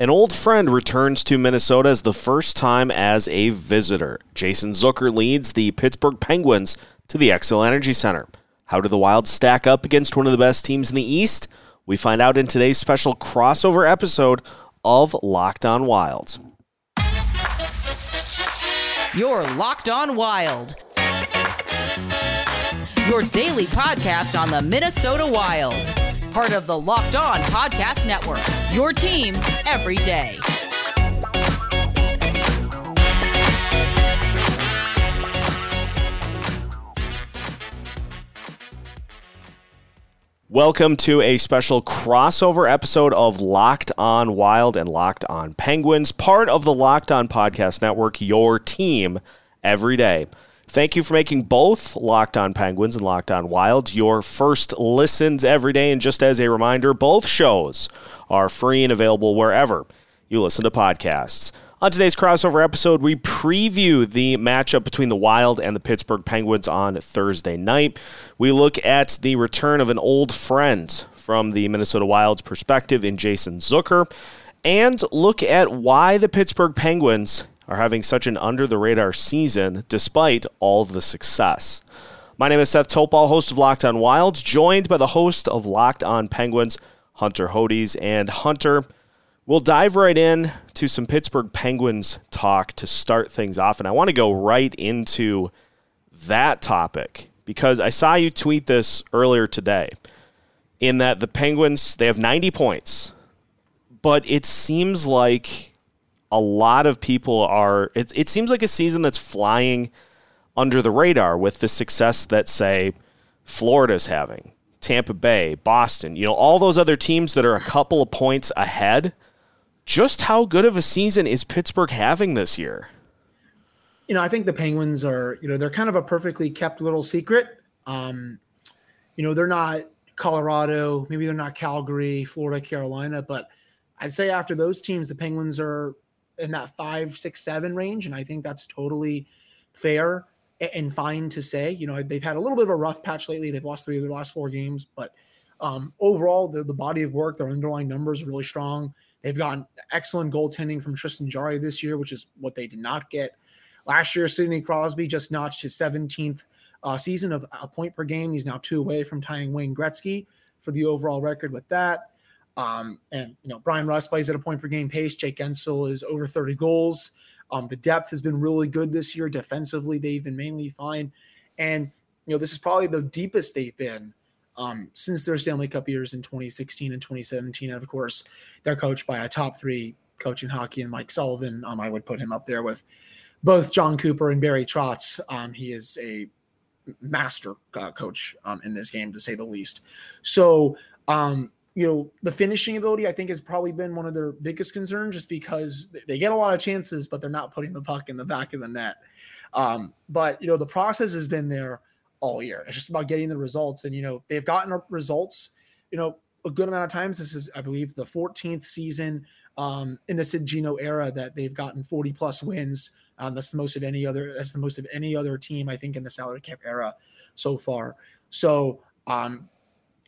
An old friend returns to Minnesota as the first time as a visitor. Jason Zucker leads the Pittsburgh Penguins to the Xcel Energy Center. How do the Wild stack up against one of the best teams in the East? We find out in today's special crossover episode of Locked On Wild. You're Locked On Wild. Your daily podcast on the Minnesota Wild part of the Locked On Podcast Network. Your team every day. Welcome to a special crossover episode of Locked On Wild and Locked On Penguins, part of the Locked On Podcast Network, your team every day. Thank you for making both Locked On Penguins and Locked On Wild your first listens every day. And just as a reminder, both shows are free and available wherever you listen to podcasts. On today's crossover episode, we preview the matchup between the Wild and the Pittsburgh Penguins on Thursday night. We look at the return of an old friend from the Minnesota Wild's perspective in Jason Zucker, and look at why the Pittsburgh Penguins are having such an under the radar season despite all of the success. My name is Seth Topal, host of Locked On Wilds, joined by the host of Locked On Penguins, Hunter Hodes. And Hunter, we'll dive right in to some Pittsburgh Penguins talk to start things off. And I want to go right into that topic because I saw you tweet this earlier today in that the Penguins, they have 90 points, but it seems like a lot of people are. It, it seems like a season that's flying under the radar with the success that, say, Florida's having, Tampa Bay, Boston, you know, all those other teams that are a couple of points ahead. Just how good of a season is Pittsburgh having this year? You know, I think the Penguins are, you know, they're kind of a perfectly kept little secret. Um, you know, they're not Colorado, maybe they're not Calgary, Florida, Carolina, but I'd say after those teams, the Penguins are in that five, six, seven range, and I think that's totally fair and fine to say. You know, they've had a little bit of a rough patch lately. They've lost three of their last four games, but um, overall, the, the body of work, their underlying numbers are really strong. They've gotten excellent goaltending from Tristan Jarry this year, which is what they did not get last year. Sidney Crosby just notched his 17th uh, season of a point per game. He's now two away from tying Wayne Gretzky for the overall record with that. Um, and you know, Bryan Rust plays at a point per game pace. Jake Guentzel is over 30 goals. Um, the depth has been really good this year. Defensively, they've been mainly fine. And you know, this is probably the deepest they've been um, since their Stanley Cup years in 2016 and 2017. And of course, they're coached by a top three coach in hockey and Mike Sullivan. Um, I would put him up there with both Jon Cooper and Barry Trotz. Um, he is a master uh, coach um, in this game, to say the least. So, um, you know, the finishing ability, I think, has probably been one of their biggest concerns just because they get a lot of chances, but they're not putting the puck in the back of the net. Um, but, you know, the process has been there all year. It's just about getting the results. And, you know, they've gotten results, you know, a good amount of times. This is, I believe, the 14th season um, in the Geno era that they've gotten 40 plus wins. Um, that's the most of any other. That's the most of any other team, I think, in the salary cap era so far. So, um,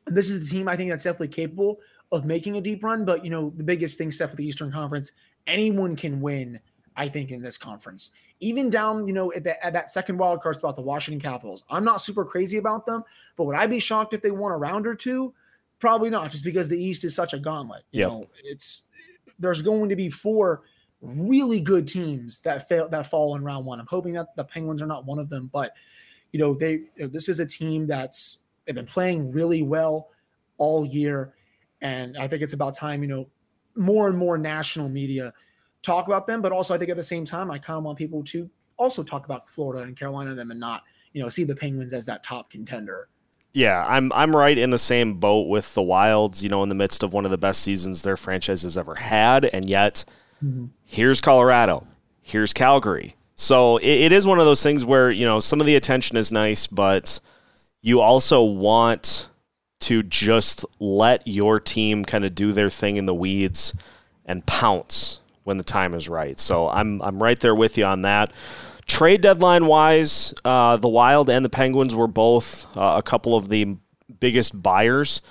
this is the team I think that's definitely capable of making a deep run. But you know, the biggest thing, Steph, with the Eastern Conference, anyone can win. I think in this conference, even down, you know, at, the, at that second wild card spot, the Washington Capitals. I'm not super crazy about them, but would I be shocked if they won a round or two? Probably not, just because the East is such a gauntlet. You yep. know, it's there's going to be four really good teams that fail that fall in round one. I'm hoping that the Penguins are not one of them, but you know, they you know, this is a team that's They've been playing really well all year. And I think it's about time, you know, more and more national media talk about them. But also, I think at the same time, I kind of want people to also talk about Florida and Carolina them and not, you know, see the Penguins as that top contender. Yeah, I'm I'm right in the same boat with the Wilds, you know, in the midst of one of the best seasons their franchise has ever had, and yet mm-hmm. here's Colorado, here's Calgary. So it, it is one of those things where, you know, some of the attention is nice, but you also want to just let your team kind of do their thing in the weeds and pounce when the time is right. So I'm I'm right there with you on that. Trade deadline wise, uh, the Wild and the Penguins were both uh, a couple of the biggest buyers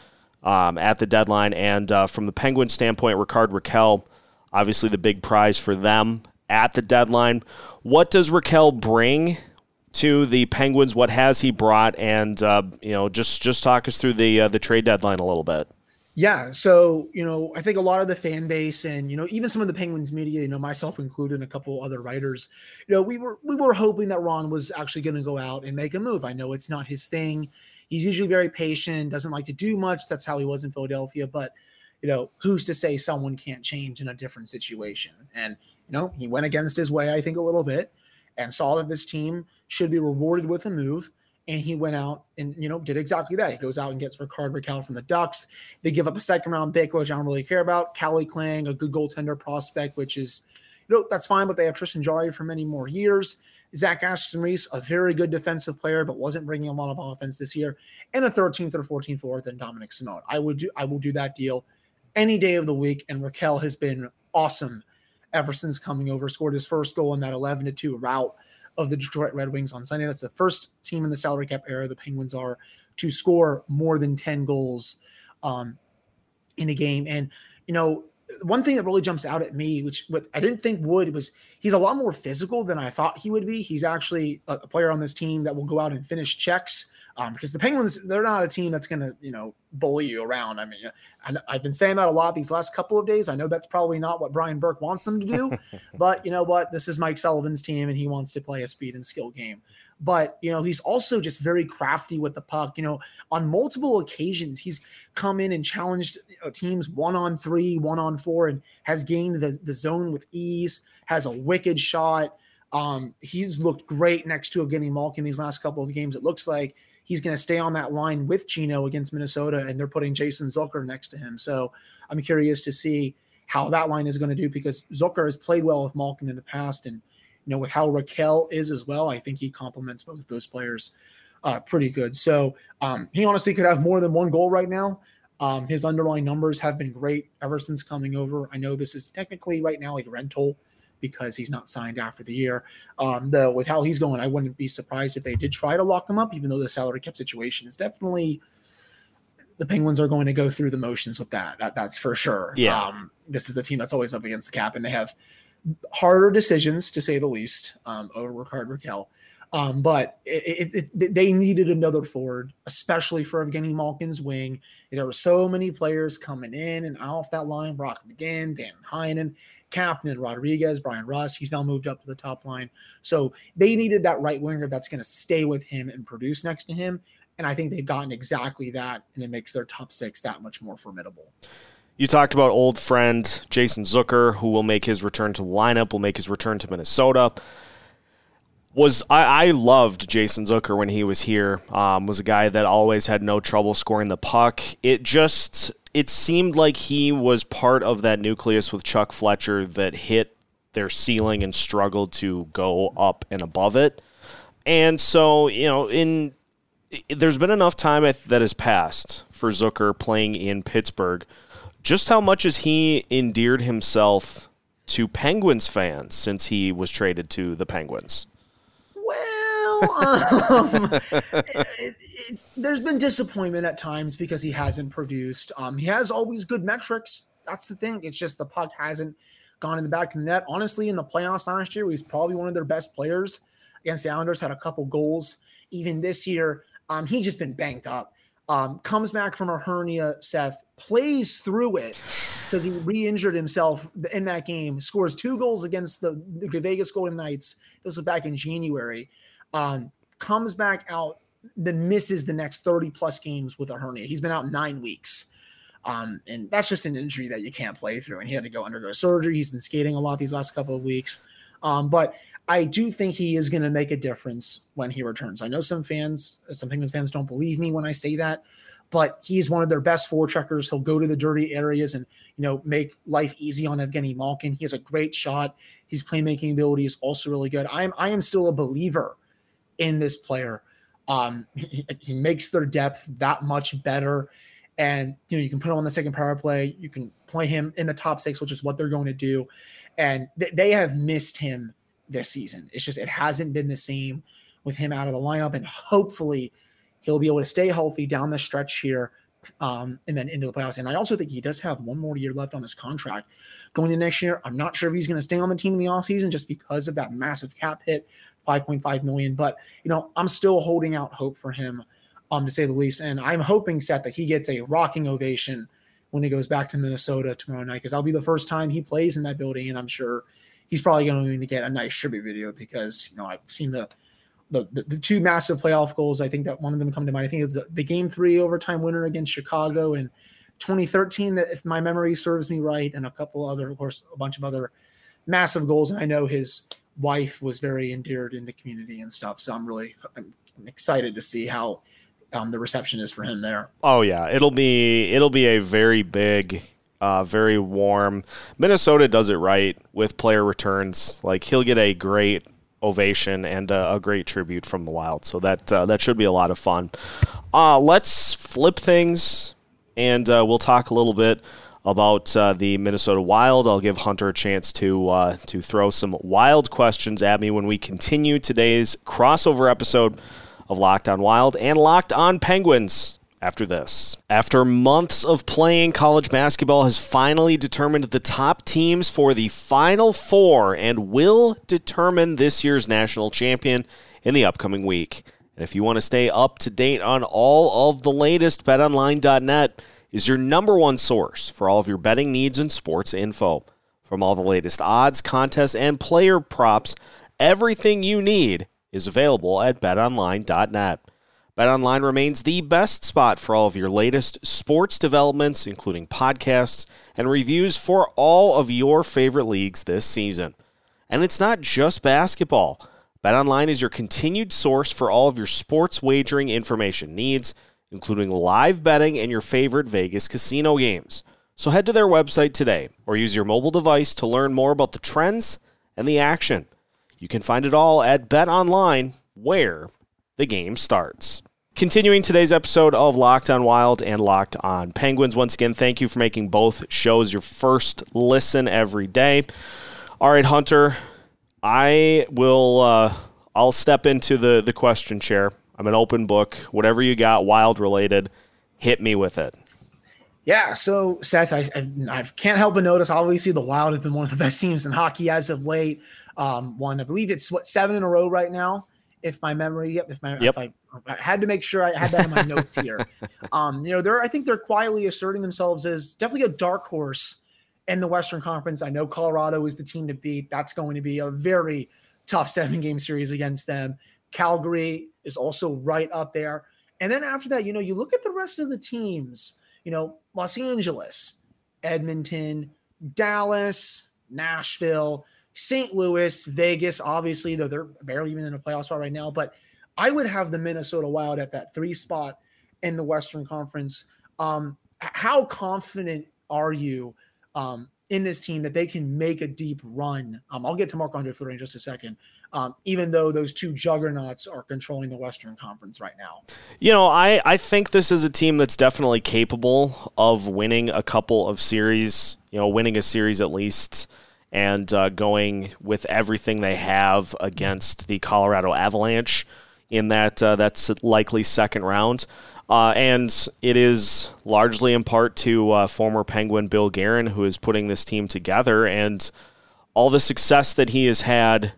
um, at the deadline. And uh, from the Penguin standpoint, Rickard Rakell, obviously the big prize for them at the deadline. What does Raquel bring to the Penguins? What has he brought? And uh, you know, just just talk us through the uh, the trade deadline a little bit. Yeah, so you know, I think a lot of the fan base and you know, even some of the Penguins media, you know, myself included, and a couple other writers, you know, we were we were hoping that Ron was actually going to go out and make a move. I know it's not his thing. He's usually very patient, doesn't like to do much. That's how he was in Philadelphia, but you know, who's to say someone can't change in a different situation? And you know, he went against his way, I think, a little bit, and saw that this team should be rewarded with a move and he went out and you know did exactly that. He goes out and gets Rickard Rakell from the Ducks. They give up a second round pick, which I don't really care about. Calle Clang, a good goaltender prospect, which is you know that's fine, but they have Tristan Jarry for many more years. Zach Aston Reese, a very good defensive player, but wasn't bringing a lot of offense this year, and a 13th or 14th fourth and Dominik Simon. I would do I will do that deal any day of the week. And Rakell has been awesome ever since coming over. Scored his first goal in that 11 to 2 route of the Detroit Red Wings on Sunday. That's the first team in the salary cap era the Penguins are to score more than 10 goals um, in a game. And, you know, one thing that really jumps out at me, which what I didn't think would, was he's a lot more physical than I thought he would be. He's actually a, a player on this team that will go out and finish checks um, because the Penguins they're not a team that's going to you know bully you around. I mean, I, I've been saying that a lot these last couple of days. I know that's probably not what Brian Burke wants them to do, but you know what? This is Mike Sullivan's team, and he wants to play a speed and skill game but you know he's also just very crafty with the puck. You know on multiple occasions he's come in and challenged teams one on three one on four and has gained the, the zone with ease has a wicked shot. Um, he's looked great next to Evgeny Malkin these last couple of games. It looks like he's going to stay on that line with Geno against Minnesota and they're putting Jason Zucker next to him. So I'm curious to see how that line is going to do because Zucker has played well with Malkin in the past and you know, with how Rakell is as well, I think he complements both those players uh, pretty good. So um, he honestly could have more than one goal right now. Um, his underlying numbers have been great ever since coming over. I know this is technically right now like rental because he's not signed after the year. Um, though with how he's going, I wouldn't be surprised if they did try to lock him up, even though the salary cap situation is definitely the Penguins are going to go through the motions with that. that that's for sure. Yeah. Um, this is the team that's always up against the cap, and they have harder decisions to say the least um, over Rickard Rakell. Um, but it, it, it, they needed another forward, especially for Evgeny Malkin's wing. There were so many players coming in and off that line: Brock McGinn, Dan Heinen, Kapanen, Rodriguez, Bryan Rust. He's now moved up to the top line, so they needed that right winger that's going to stay with him and produce next to him. And I think they've gotten exactly that, and it makes their top six that much more formidable. You talked about old friend Jason Zucker, who will make his return to the lineup, will make his return to Minnesota. Was I, I loved Jason Zucker when he was here. Um, was a guy that always had no trouble scoring the puck. It just it seemed like he was part of that nucleus with Chuck Fletcher that hit their ceiling and struggled to go up and above it. And so, you know, in there's been enough time that has passed for Zucker playing in Pittsburgh just how much has he endeared himself to Penguins fans since he was traded to the Penguins? Well, um, it, it, there's been disappointment at times because he hasn't produced. Um, he has always good metrics. That's the thing. It's just the puck hasn't gone in the back of the net. Honestly, in the playoffs last year, he's probably one of their best players against the Islanders. Had a couple goals. Even this year, um, he's just been banked up. Um, comes back from a hernia, Seth, plays through it because he re-injured himself in that game. Scores two goals against the, the Vegas Golden Knights. This was back in January. Um, comes back out, then misses the next 30 plus games with a hernia. He's been out nine weeks. Um, and that's just an injury that you can't play through. And he had to go undergo surgery. He's been skating a lot these last couple of weeks. Um, but I do think he is going to make a difference when he returns. I know some fans, some Penguins fans don't believe me when I say that, but he's one of their best forecheckers. He'll go to the dirty areas and you know make life easy on Evgeny Malkin. He has a great shot. His playmaking ability is also really good. I am I am still a believer in this player. Um, he, he makes their depth that much better. And you know, you can put him on the second power play. You can play him in the top six, which is what they're going to do. And th- they have missed him this season. It's just it hasn't been the same with him out of the lineup, and hopefully he'll be able to stay healthy down the stretch here um, and then into the playoffs. And I also think he does have one more year left on his contract going into next year. I'm not sure if he's going to stay on the team in the offseason just because of that massive cap hit, 5.5 million. But you know, I'm still holding out hope for him, um, to say the least. And I'm hoping, Seth, that he gets a rocking ovation when he goes back to Minnesota tomorrow night, because that'll be the first time he plays in that building, and I'm sure he's probably going to get a nice tribute video because you know I've seen the the, the, the, two massive playoff goals. I think that one of them come to mind. I think it's the, the game three overtime winner against Chicago in 2013, that if my memory serves me right, and a couple other, of course, a bunch of other massive goals. And I know his wife was very endeared in the community and stuff. So I'm really I'm excited to see how um, the reception is for him there. Oh yeah, it'll be it'll be a very big. Uh, very warm. Minnesota does it right with player returns. Like he'll get a great ovation and a, a, great tribute from the Wild. So that uh, that should be a lot of fun. Uh, let's flip things, and uh, we'll talk a little bit about uh, the Minnesota Wild. I'll give Hunter a chance to uh, to throw some wild questions at me when we continue today's crossover episode of Locked On Wild and Locked On Penguins after this. After months of playing, college basketball has finally determined the top teams for the Final Four and will determine this year's national champion in the upcoming week. And if you want to stay up to date on all of the latest, betonline.net is your number one source for all of your betting needs and sports info. From all the latest odds, contests, and player props, everything you need is available at betonline.net. BetOnline remains the best spot for all of your latest sports developments, including podcasts and reviews for all of your favorite leagues this season. And it's not just basketball. BetOnline is your continued source for all of your sports wagering information needs, including live betting and your favorite Vegas casino games. So head to their website today or use your mobile device to learn more about the trends and the action. You can find it all at BetOnline, where the game starts. Continuing today's episode of Locked on Wild and Locked on Penguins. Once again, thank you for making both shows your first listen every day. All right, Hunter, I will. Uh, I'll step into the the question chair. I'm an open book. Whatever you got, Wild related, hit me with it. Yeah, so Seth, I, I, I, can't help but notice. Obviously, the Wild have been one of the best teams in hockey as of late. Um, one, I believe it's what seven in a row right now if my memory, yep, if my, yep. if I, I, had to make sure I had that in my notes here. Um, you know, they're, I think they're quietly asserting themselves as definitely a dark horse in the Western Conference. I know Colorado is the team to beat. That's going to be a very tough seven game series against them. Calgary is also right up there. And then after that, you know, you look at the rest of the teams, you know, Los Angeles, Edmonton, Dallas, Nashville. St. Louis, Vegas, obviously, though they're barely even in a playoff spot right now. But I would have the Minnesota Wild at that three spot in the Western Conference. Um, how confident are you um, in this team that they can make a deep run? Um, I'll get to Marc Andre Fleury in just a second. Um, even though those two juggernauts are controlling the Western Conference right now. You know, I, I think this is a team that's definitely capable of winning a couple of series, you know, winning a series at least and uh, going with everything they have against the Colorado Avalanche in that uh, that's likely second round. Uh, and it is largely in part to uh, former Penguin Bill Guerin, who is putting this team together, and all the success that he has had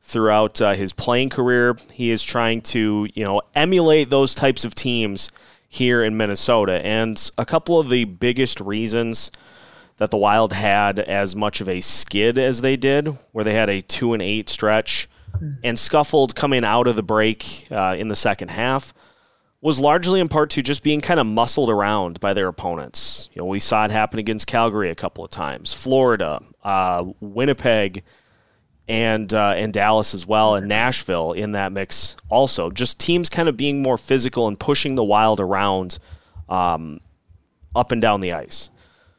throughout uh, his playing career. He is trying to, you know, emulate those types of teams here in Minnesota. And a couple of the biggest reasons that the Wild had as much of a skid as they did, where they had a two and eight stretch and scuffled coming out of the break uh, in the second half, was largely in part to just being kind of muscled around by their opponents. You know, we saw it happen against Calgary a couple of times, Florida, uh, Winnipeg, and uh, and Dallas as well, and Nashville in that mix also. Just teams kind of being more physical and pushing the Wild around um, up and down the ice.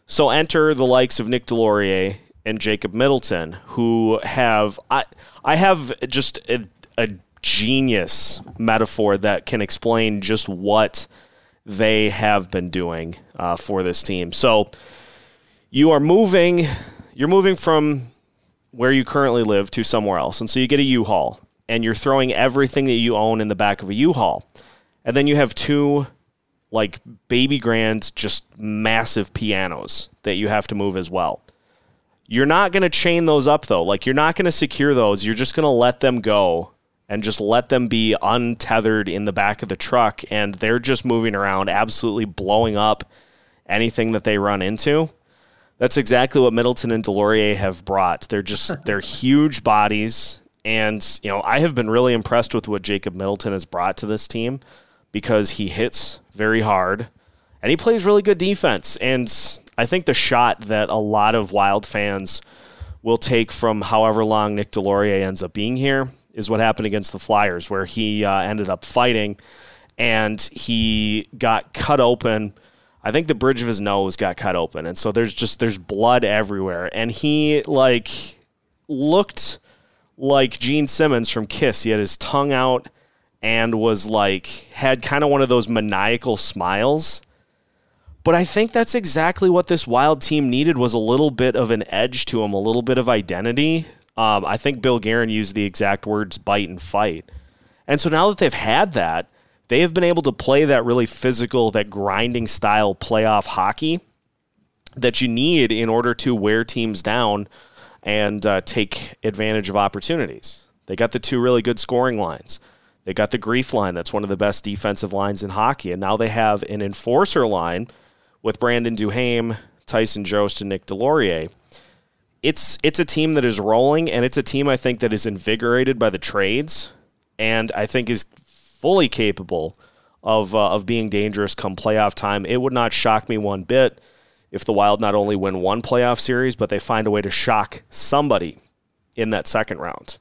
So enter the likes of Nick Deslauriers and Jacob Middleton, who have I I have just a, a genius metaphor that can explain just what they have been doing uh, for this team. So you are moving, you're moving from where you currently live to somewhere else, and so you get a U-Haul, and you're throwing everything that you own in the back of a U-Haul, and then you have two like baby grand, just massive pianos that you have to move as well. You're not going to chain those up though. Like you're not going to secure those. You're just going to let them go and just let them be untethered in the back of the truck and they're just moving around absolutely blowing up anything that they run into. That's exactly what Middleton and Deslauriers have brought. They're just they're huge bodies and you know, I have been really impressed with what Jacob Middleton has brought to this team because he hits very hard and he plays really good defense and I think the shot that a lot of Wild fans will take from however long Nick Deslauriers ends up being here is what happened against the Flyers, where he uh, ended up fighting and he got cut open. I think the bridge of his nose got cut open, and so there's just there's blood everywhere, and he like looked like Gene Simmons from Kiss. He had his tongue out and was like had kind of one of those maniacal smiles but I think that's exactly what this Wild team needed was a little bit of an edge to them, a little bit of identity. Um, I think Bill Guerin used the exact words "bite and fight," and so now that they've had that, they have been able to play that really physical, that grinding style playoff hockey that you need in order to wear teams down and uh, take advantage of opportunities. They got the two really good scoring lines. They got the grief line, that's one of the best defensive lines in hockey, and now they have an enforcer line with Brandon Duhaime, Tyson Jost, and Nick Deslauriers. It's it's a team that is rolling, and it's a team I think that is invigorated by the trades, and I think is fully capable of uh, of being dangerous come playoff time. It would not shock me one bit if the Wild not only win one playoff series, but they find a way to shock somebody in that second round.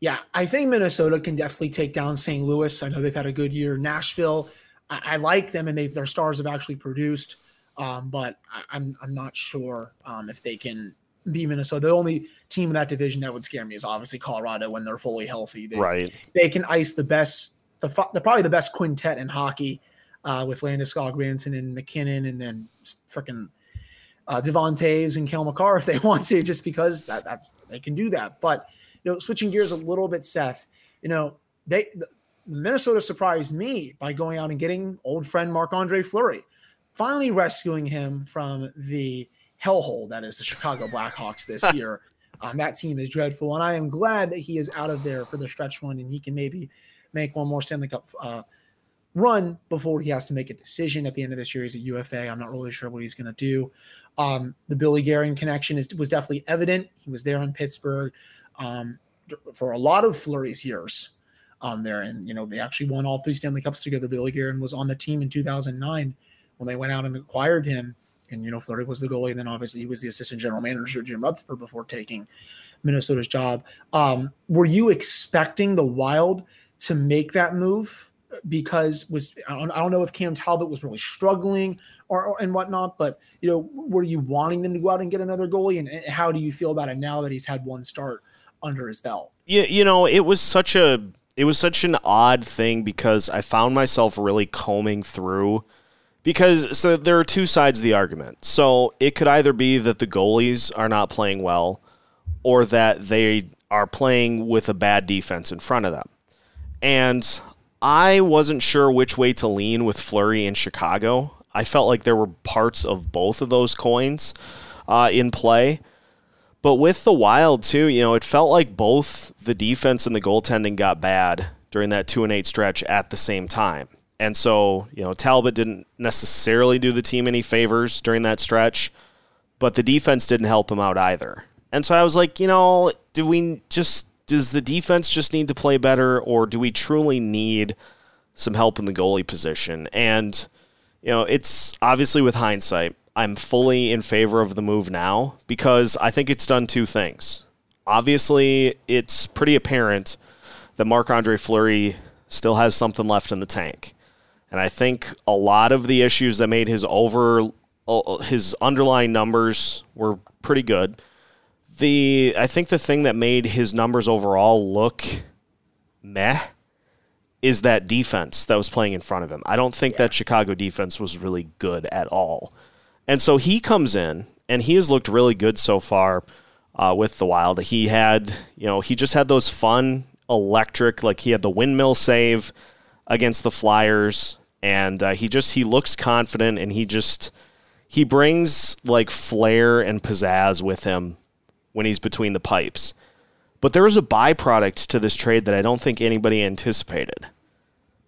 Yeah, I think Minnesota can definitely take down St. Louis. I know they've had a good year. Nashville I, I like them and they their stars have actually produced, um, but I, am I'm, I'm not sure um, if they can be Minnesota. The only team in that division that would scare me is obviously Colorado when they're fully healthy. They, right. They can ice the best, the, the probably the best quintet in hockey uh, with Landeskog, Granson, and MacKinnon, and then freaking uh, Devon Toews and Cale Makar if they want to, just because that, that's they can do that. But you know, switching gears a little bit, Seth. You know, they Minnesota surprised me by going out and getting old friend Marc Andre Fleury, finally rescuing him from the hellhole that is the Chicago Blackhawks this year. Um, that team is dreadful, and I am glad that he is out of there for the stretch run and he can maybe make one more Stanley Cup uh, run before he has to make a decision at the end of this year. He's a UFA. I'm not really sure what he's going to do. Um, the Billy Guerin connection is, was definitely evident. He was there in Pittsburgh um, for a lot of Fleury's years um, there. And, you know, they actually won all three Stanley Cups together. Billy Guerin was on the team in 2009 when they went out and acquired him. And, you know, Fleury was the goalie. And then obviously he was the assistant general manager, Jim Rutherford, before taking Minnesota's job. Um, were you expecting the Wild to make that move? Because was I don't, I don't know if Cam Talbot was really struggling or, or, and whatnot, but you know, were you wanting them to go out and get another goalie? And how do you feel about it now that he's had one start under his belt? Yeah, you know, it was such a it was such an odd thing because I found myself really combing through because so there are two sides of the argument. So it could either be that the goalies are not playing well or that they are playing with a bad defense in front of them. And I wasn't sure which way to lean with Fleury in Chicago. I felt like there were parts of both of those coins uh, in play. But with the Wild too, you know, it felt like both the defense and the goaltending got bad during that two and eight stretch at the same time. And so, you know, Talbot didn't necessarily do the team any favors during that stretch, but the defense didn't help him out either. And so I was like, you know, do we just does the defense just need to play better or do we truly need some help in the goalie position? And you know, it's obviously with hindsight, I'm fully in favor of the move now because I think it's done two things. Obviously, it's pretty apparent that Marc Andre Fleury still has something left in the tank. And I think a lot of the issues that made his over uh, his underlying numbers were pretty good. The I think the thing that made his numbers overall look meh is that defense that was playing in front of him. I don't think yeah. that Chicago defense was really good at all. And so he comes in, and he has looked really good so far uh, with the Wild. He had, you know, he just had those fun, electric, like he had the windmill save against the Flyers, and uh, he just he looks confident, and he just he brings like flair and pizzazz with him when he's between the pipes. But there was a byproduct to this trade that I don't think anybody anticipated.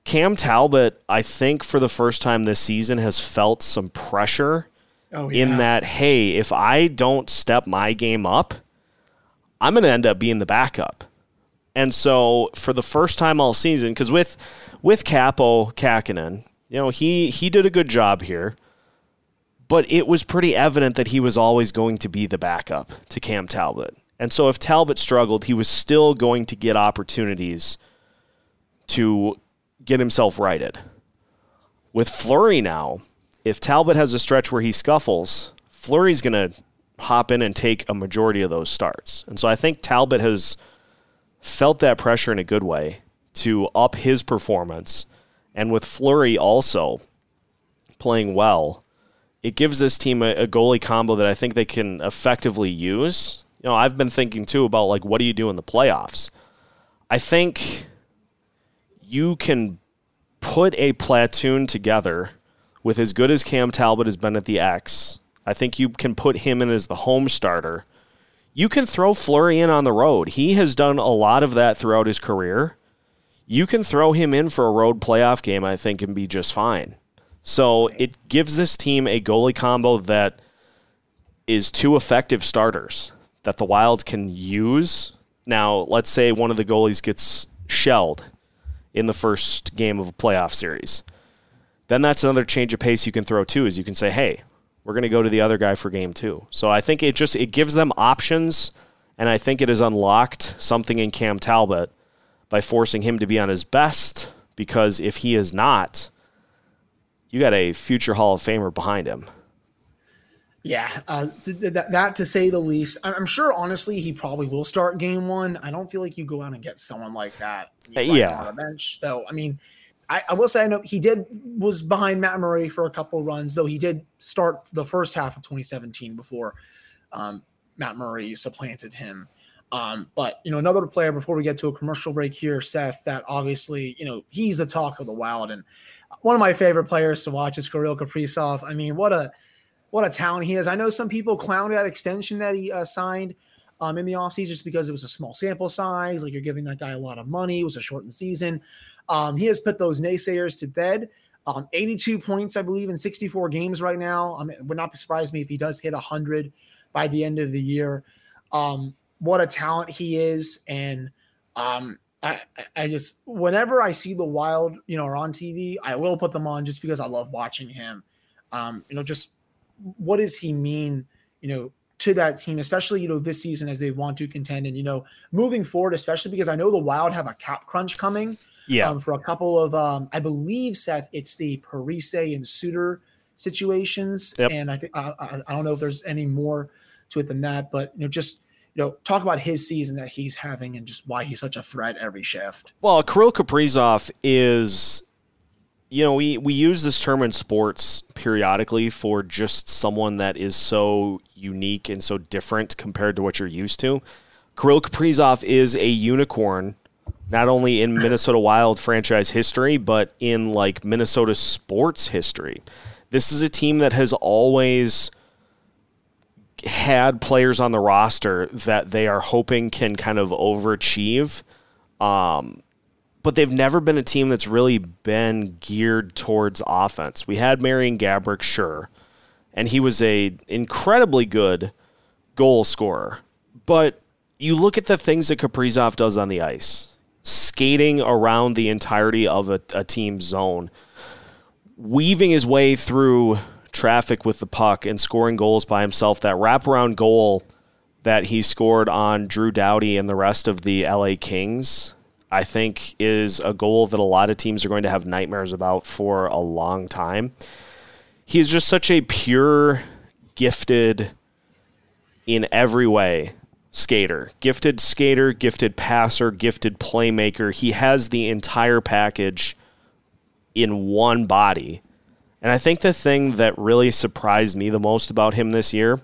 Cam Talbot, I think for the first time this season, has felt some pressure Oh, yeah. in that, hey, if I don't step my game up, I'm going to end up being the backup. And so for the first time all season, because with with Kaapo Kahkonen, you know, he he did a good job here, but it was pretty evident that he was always going to be the backup to Cam Talbot. And so if Talbot struggled, he was still going to get opportunities to get himself righted. With Fleury now, if Talbot has a stretch where he scuffles, Fleury's going to hop in and take a majority of those starts. And so I think Talbot has felt that pressure in a good way to up his performance. And with Fleury also playing well, it gives this team a, a goalie combo that I think they can effectively use. You know, I've been thinking too about like what do you do in the playoffs? I think you can put a platoon together with as good as Cam Talbot has been at the X. I think you can put him in as the home starter. You can throw Fleury in on the road. He has done a lot of that throughout his career. You can throw him in for a road playoff game, I think, and be just fine. So it gives this team a goalie combo that is two effective starters that the Wild can use. Now, let's say one of the goalies gets shelled in the first game of a playoff series. Then that's another change of pace you can throw too, is you can say, hey, we're going to go to the other guy for game two. So I think it just it gives them options, and I think it has unlocked something in Cam Talbot by forcing him to be on his best. Because if he is not, you got a future Hall of Famer behind him. Yeah, uh, th- th- that, that to say the least. I'm sure, honestly, he probably will start game one. I don't feel like you go out and get someone like that. Uh, you yeah. on the bench though. I mean, I, I will say I know he did was behind Matt Murray for a couple runs, though he did start the first half of 2017 before um, Matt Murray supplanted him. Um, but you know, another player before we get to a commercial break here, Seth, that obviously you know he's the talk of the Wild and one of my favorite players to watch is Kirill Kaprizov. I mean, what a what a talent he is. I know some people clowned that extension that he uh, signed um, in the offseason just because it was a small sample size. Like you're giving that guy a lot of money. It was a shortened season. Um, he has put those naysayers to bed. Um, 82 points, I believe, in 64 games right now. I mean, would not surprise me if he does hit 100 by the end of the year. Um, what a talent he is, and um, I, I just whenever I see the Wild, you know, are on TV, I will put them on just because I love watching him. Um, you know, just what does he mean, you know, to that team, especially you know this season as they want to contend, and you know, moving forward, especially because I know the Wild have a cap crunch coming. Yeah. Um, for a couple of, um, I believe Seth, it's the Parise and Suter situations, Yep. and I think I, I, I don't know if there's any more to it than that, but you know, just you know, talk about his season that he's having and just why he's such a threat every shift. Well, Kirill Kaprizov is, you know, we, we use this term in sports periodically for just someone that is so unique and so different compared to what you're used to. Kirill Kaprizov is a unicorn, not only in Minnesota Wild franchise history, but in like Minnesota sports history. This is a team that has always had players on the roster that they are hoping can kind of overachieve. Um, but they've never been a team that's really been geared towards offense. We had Marian Gaborik, sure, and he was a incredibly good goal scorer. But you look at the things that Kaprizov does on the ice, skating around the entirety of a, a team's zone, weaving his way through traffic with the puck and scoring goals by himself. That wraparound goal that he scored on Drew Doughty and the rest of the LA Kings, I think, is a goal that a lot of teams are going to have nightmares about for a long time. He is just such a pure, gifted, in every way skater. Gifted skater, gifted passer, gifted playmaker. He has the entire package in one body. And I think the thing that really surprised me the most about him this year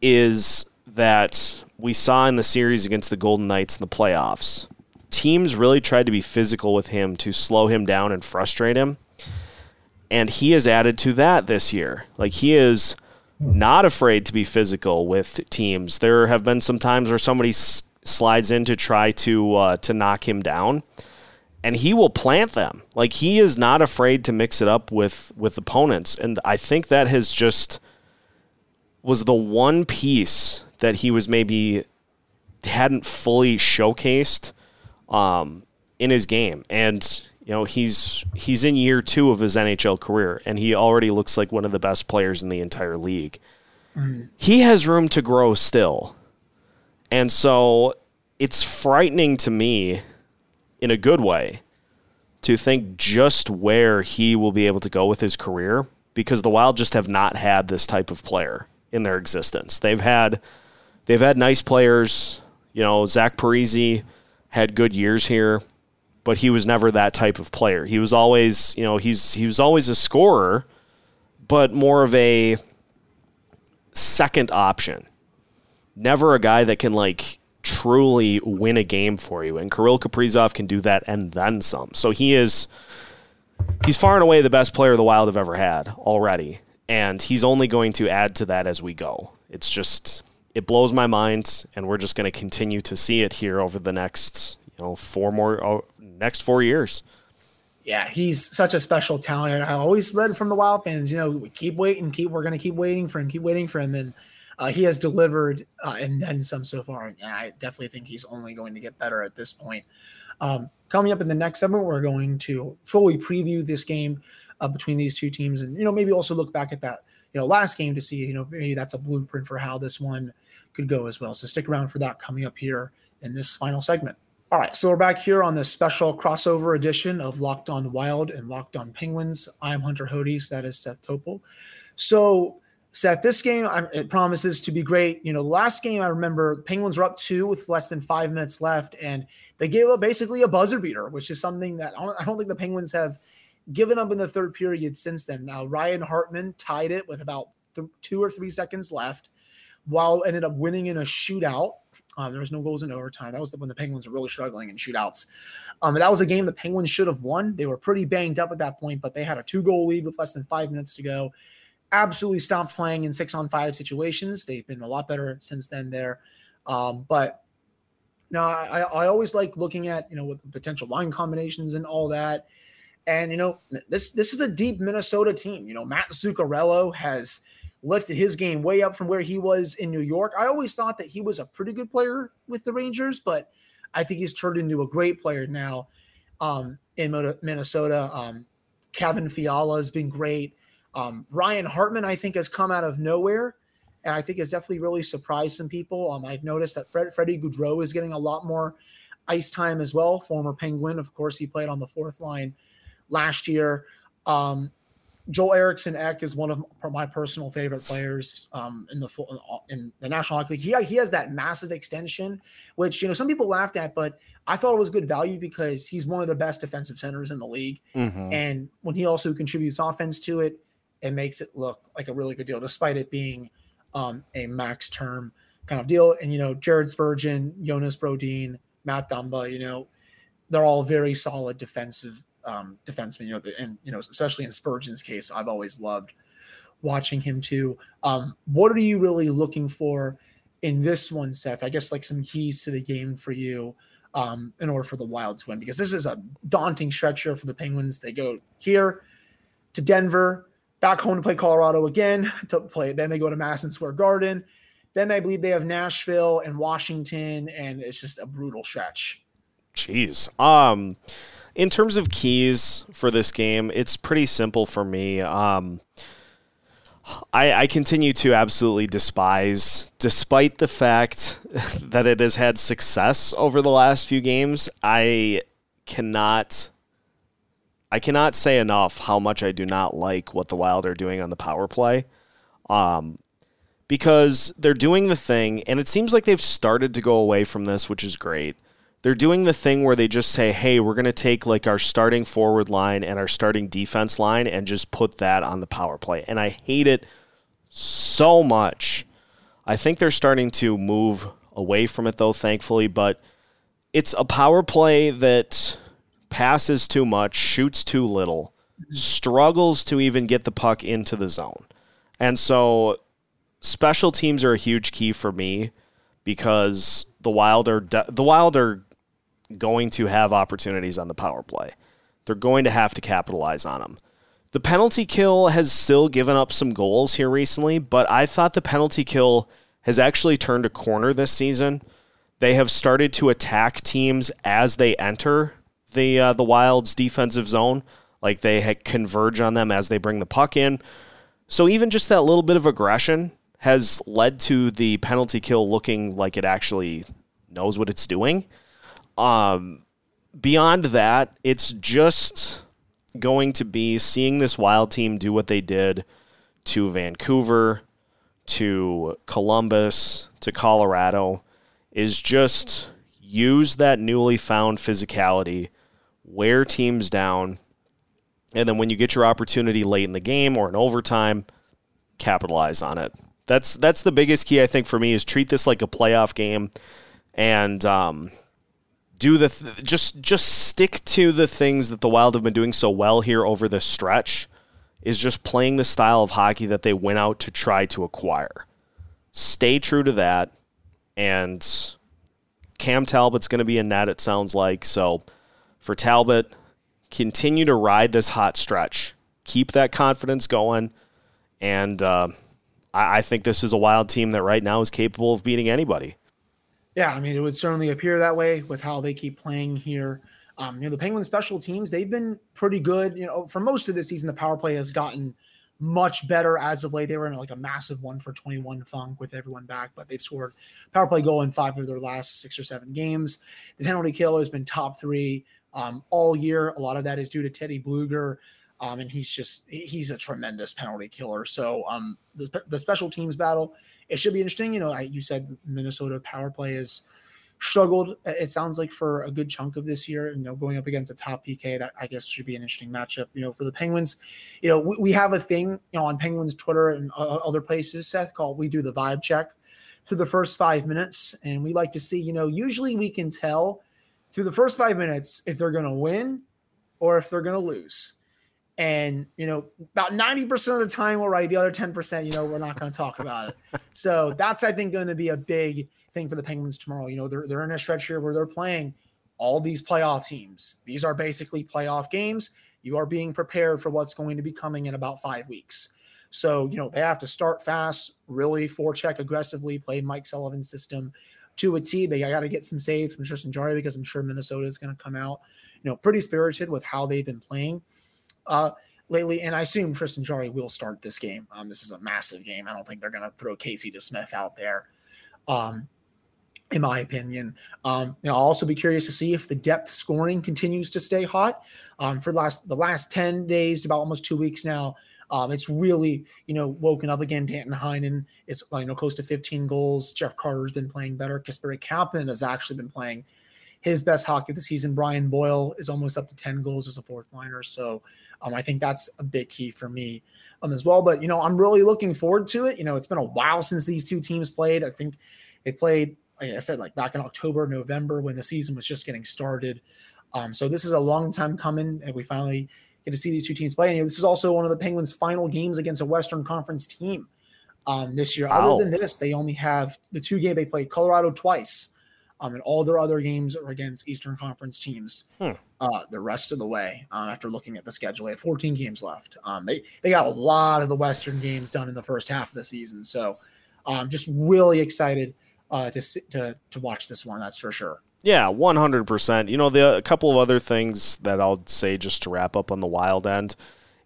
is that we saw in the series against the Golden Knights in the playoffs, teams really tried to be physical with him to slow him down and frustrate him. And he has added to that this year. Like he is not afraid to be physical with teams. There have been some times where somebody s- slides in to try to uh, to knock him down, and he will plant them. Like he is not afraid to mix it up with with opponents, and I think that has just was the one piece that he was maybe hadn't fully showcased um, in his game, and you know he's he's in year two of his NHL career, and he already looks like one of the best players in the entire league. Mm. He has room to grow still, and so it's frightening to me, in a good way, to think just where he will be able to go with his career because the Wild just have not had this type of player in their existence. They've had they've had nice players. You know, Zach Parise had good years here, but he was never that type of player. He was always, you know, he's he was always a scorer, but more of a second option. Never a guy that can like truly win a game for you. And Kirill Kaprizov can do that and then some. So he is he's far and away the best player the Wild have ever had already and he's only going to add to that as we go. It's just it blows my mind, and we're just going to continue to see it here over the next you know four more oh, next four years. Yeah, he's such a special talent. I always read from the Wild fans, you know, keep waiting, keep we're going to keep waiting for him, keep waiting for him, and uh, he has delivered uh, and then some so far. And I definitely think he's only going to get better at this point. Um, coming up in the next segment, we're going to fully preview this game uh, between these two teams, and you know maybe also look back at that you know last game to see you know maybe that's a blueprint for how this one could go as well. So stick around for that coming up here in this final segment. All right, so we're back here on this special crossover edition of Locked On Wild and Locked On Penguins. I'm Hunter Hodes. That is Seth Topol. So Seth, this game it promises to be great. You know, last game I remember, Penguins were up two with less than five minutes left, and they gave up basically a buzzer beater, which is something that I don't, I don't think the Penguins have given up in the third period since then. Now, Ryan Hartman tied it with about th- two or three seconds left, while ended up winning in a shootout. Um, there was no goals in overtime. That was when the Penguins were really struggling in shootouts. Um, that was a game the Penguins should have won. They were pretty banged up at that point, but they had a two goal lead with less than five minutes to go. Absolutely stopped playing in six on five situations. They've been a lot better since then there. Um, but now I, I always like looking at, you know, with potential line combinations and all that. And you know, this this is a deep Minnesota team. You know, Matt Zuccarello has lifted his game way up from where he was in New York. I always thought that he was a pretty good player with the Rangers, but I think he's turned into a great player now um, in Minnesota. Um, Kevin Fiala has been great. Um, Ryan Hartman, I think, has come out of nowhere, and I think has definitely really surprised some people. Um, I've noticed that Fred, Freddie Gaudreau is getting a lot more ice time as well. Former Penguin, of course, he played on the fourth line last year. Um, Joel Eriksson Ek is one of my personal favorite players um, in the in the National Hockey League. He, he has that massive extension, which you know some people laughed at, but I thought it was good value because he's one of the best defensive centers in the league. Mm-hmm. And when he also contributes offense to it, it makes it look like a really good deal, despite it being um, a max term kind of deal. And you know, Jared Spurgeon, Jonas Brodin, Matt Dumba, you know, they're all very solid defensive um, defenseman. You know, and you know, especially in Spurgeon's case, I've always loved watching him too. Um, what are you really looking for in this one, Seth? I guess like some keys to the game for you um, in order for the Wild to win, because this is a daunting stretch for the Penguins. They go here to Denver, back home to play Colorado again to play. Then they go to Madison Square Garden. Then I believe they have Nashville and Washington, and it's just a brutal stretch. Jeez. Um, in terms of keys for this game, it's pretty simple for me. Um, I, I, continue to absolutely despise, despite the fact that it has had success over the last few games. I cannot, I cannot say enough how much I do not like what the Wild are doing on the power play, um, because they're doing the thing, and it seems like they've started to go away from this, which is great they're doing the thing where they just say, hey, we're going to take like our starting forward line and our starting defense line and just put that on the power play. And I hate it so much. I think they're starting to move away from it though, thankfully, but it's a power play that passes too much, shoots too little. Mm-hmm. struggles to even get the puck into the zone. And so special teams are a huge key for me because the Wild are de- the Wild are going to have opportunities on the power play. They're going to have to capitalize on them. The penalty kill has still given up some goals here recently, but I thought the penalty kill has actually turned a corner this season. They have started to attack teams as they enter the uh, the Wild's defensive zone, like they converge on them as they bring the puck in. So even just that little bit of aggression has led to the penalty kill looking like it actually knows what it's doing. Um, beyond that, it's just going to be seeing this Wild team do what they did to Vancouver, to Columbus, to Colorado, is just use that newly found physicality, wear teams down, and then when you get your opportunity late in the game or in overtime, capitalize on it. That's that's the biggest key I think for me is treat this like a playoff game, and um, do the th- just just stick to the things that the Wild have been doing so well here over this stretch. Is just playing the style of hockey that they went out to try to acquire. Stay true to that, and Cam Talbot's going to be in net. It sounds like so. For Talbot, continue to ride this hot stretch. Keep that confidence going, and uh, I, I think this is a Wild team that right now is capable of beating anybody. Yeah, I mean, it would certainly appear that way with how they keep playing here. Um, you know, the Penguins special teams, they've been pretty good. You know, for most of the season, the power play has gotten much better as of late. They were in like a massive one for 21 funk with everyone back, but they've scored power play goal in five of their last six or seven games. The penalty kill has been top three um, all year. A lot of that is due to Teddy Blueger. Um, and he's just he's a tremendous penalty killer. So um, the, the special teams battle it should be interesting. You know, I, you said Minnesota power play has struggled. It sounds like for a good chunk of this year. You know, going up against a top PK, that I guess should be an interesting matchup. You know, for the Penguins, you know, we, we have a thing, you know, on Penguins Twitter and uh, other places, Seth, called we do the vibe check through the first five minutes, and we like to see. You know, usually we can tell through the first five minutes if they're going to win or if they're going to lose. And, you know, about 90% of the time we're right. The other 10%, you know, we're not going to talk about it. So that's, I think, going to be a big thing for the Penguins tomorrow. You know, they're, they're in a stretch here where they're playing all these playoff teams. These are basically playoff games. You are being prepared for what's going to be coming in about five weeks. So, you know, they have to start fast, really forecheck aggressively, play Mike Sullivan's system to a T. They got to get some saves from Tristan Jarry because I'm sure Minnesota is going to come out, you know, pretty spirited with how they've been playing uh, lately. And I assume Tristan Jarry will start this game. Um, this is a massive game. I don't think they're going to throw Casey DeSmith out there. Um, in my opinion, um, you know, I'll also be curious to see if the depth scoring continues to stay hot. Um, for the last the last ten days, about almost two weeks now, um, it's really, you know, woken up again. Danton Heinen is, you know, close to 15 goals. Jeff Carter's been playing better. Kasperi Kapanen has actually been playing his best hockey of the season. Brian Boyle is almost up to 10 goals as a fourth liner. So um, I think that's a big key for me um, as well. But, you know, I'm really looking forward to it. You know, it's been a while since these two teams played. I think they played, like I said, like back in October, November when the season was just getting started. Um, so this is a long time coming, and we finally get to see these two teams play. And you know, this is also one of the Penguins' final games against a Western Conference team um, this year. Wow. Other than this, they only have the two games they played Colorado twice um, and all their other games are against Eastern Conference teams. Hmm. Uh, the rest of the way, um, after looking at the schedule, they had 14 games left. Um, they they got a lot of the Western games done in the first half of the season, so I'm um, just really excited uh, to to to watch this one. That's for sure. Yeah, 100%. You know, the a couple of other things that I'll say just to wrap up on the wild end.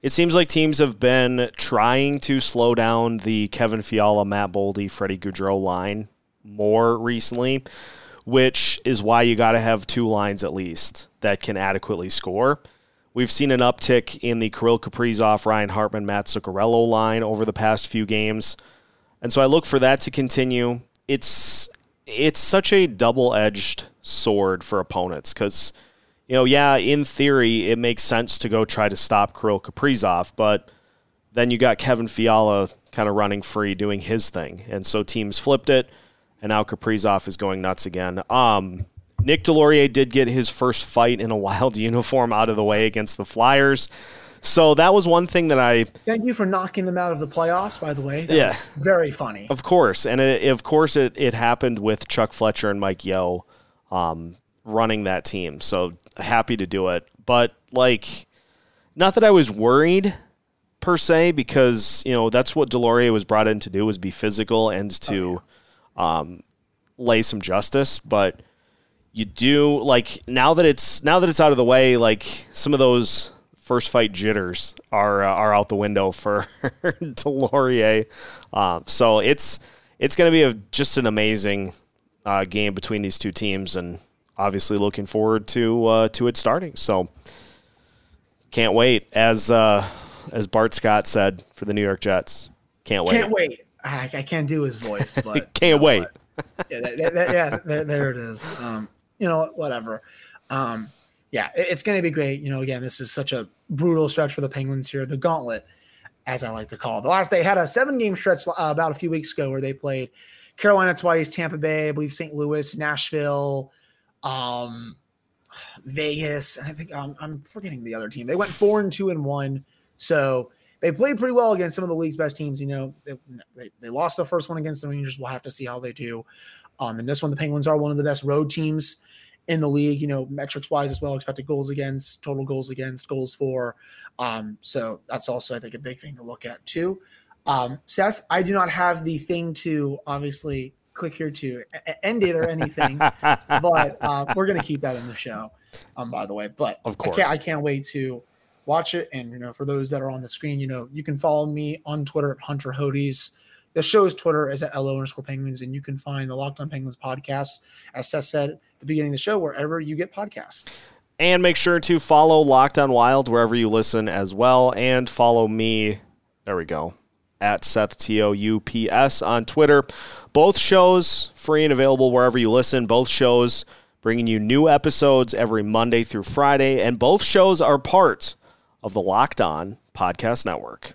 It seems like teams have been trying to slow down the Kevin Fiala, Matt Boldy, Freddie Gaudreau line more recently which is why you got to have two lines at least that can adequately score. We've seen an uptick in the Kirill Kaprizov, Ryan Hartman, Matt Zuccarello line over the past few games. And so I look for that to continue. It's it's such a double-edged sword for opponents cuz you know, yeah, in theory it makes sense to go try to stop Kirill Kaprizov, but then you got Kevin Fiala kind of running free doing his thing. And so teams flipped it and now Kaprizov is going nuts again. Um, Nick Deslauriers did get his first fight in a wild uniform out of the way against the Flyers. So that was one thing that I. Thank you for knocking them out of the playoffs. By the way, that Yeah. was very funny. Of course, and it, of course, it, it happened with Chuck Fletcher and Mike Yeo um, running that team. So happy to do it, but like, not that I was worried per se, because you know that's what Deslauriers was brought in to do was be physical and to um, lay some justice. But you do like now that it's now that it's out of the way, like some of those first fight jitters are uh, are out the window for Deslauriers. Um, so it's it's going to be a, just an amazing uh, game between these two teams, and obviously looking forward to uh, to it starting. So can't wait. As uh, as Bart Scott said for the New York Jets, can't wait. Can't wait. I, I can't do his voice, but Can't wait. yeah, that, that- yeah there, there it is. Um, you know, whatever. Um, yeah, it- it's going to be great. You know, again, this is such a brutal stretch for the Penguins here. The gauntlet, as I like to call it. The last they had a seven game stretch uh, about a few weeks ago where they played Carolina twice, Tampa Bay, I believe St. Louis, Nashville, um, Vegas, and I think um, I'm forgetting the other team. They went four and two and one, so they played pretty well against some of the league's best teams. You know, they, they, they lost the first one against the Rangers. We'll have to see how they do. Um, and this one, the Penguins are one of the best road teams in the league, you know, metrics wise as well, expected goals against, total goals against, goals for. Um, so that's also, I think, a big thing to look at too. Um, Seth, I do not have the thing to obviously click here to end it or anything, but uh, we're going to keep that in the show, um, by the way. But Of I can't, course. I can't wait to watch it. And, you know, for those that are on the screen, you know, you can follow me on Twitter at Hunter Hodes. The show's Twitter is at LO underscore penguins, and you can find the Locked on Penguins podcast, as Seth said at the beginning of the show, wherever you get podcasts. And make sure to follow Locked on Wild wherever you listen as well. And follow me, there we go, at Seth T O U P S on Twitter. Both shows free and available wherever you listen. Both shows bringing you new episodes every Monday through Friday. And both shows are part of the Locked On Podcast Network.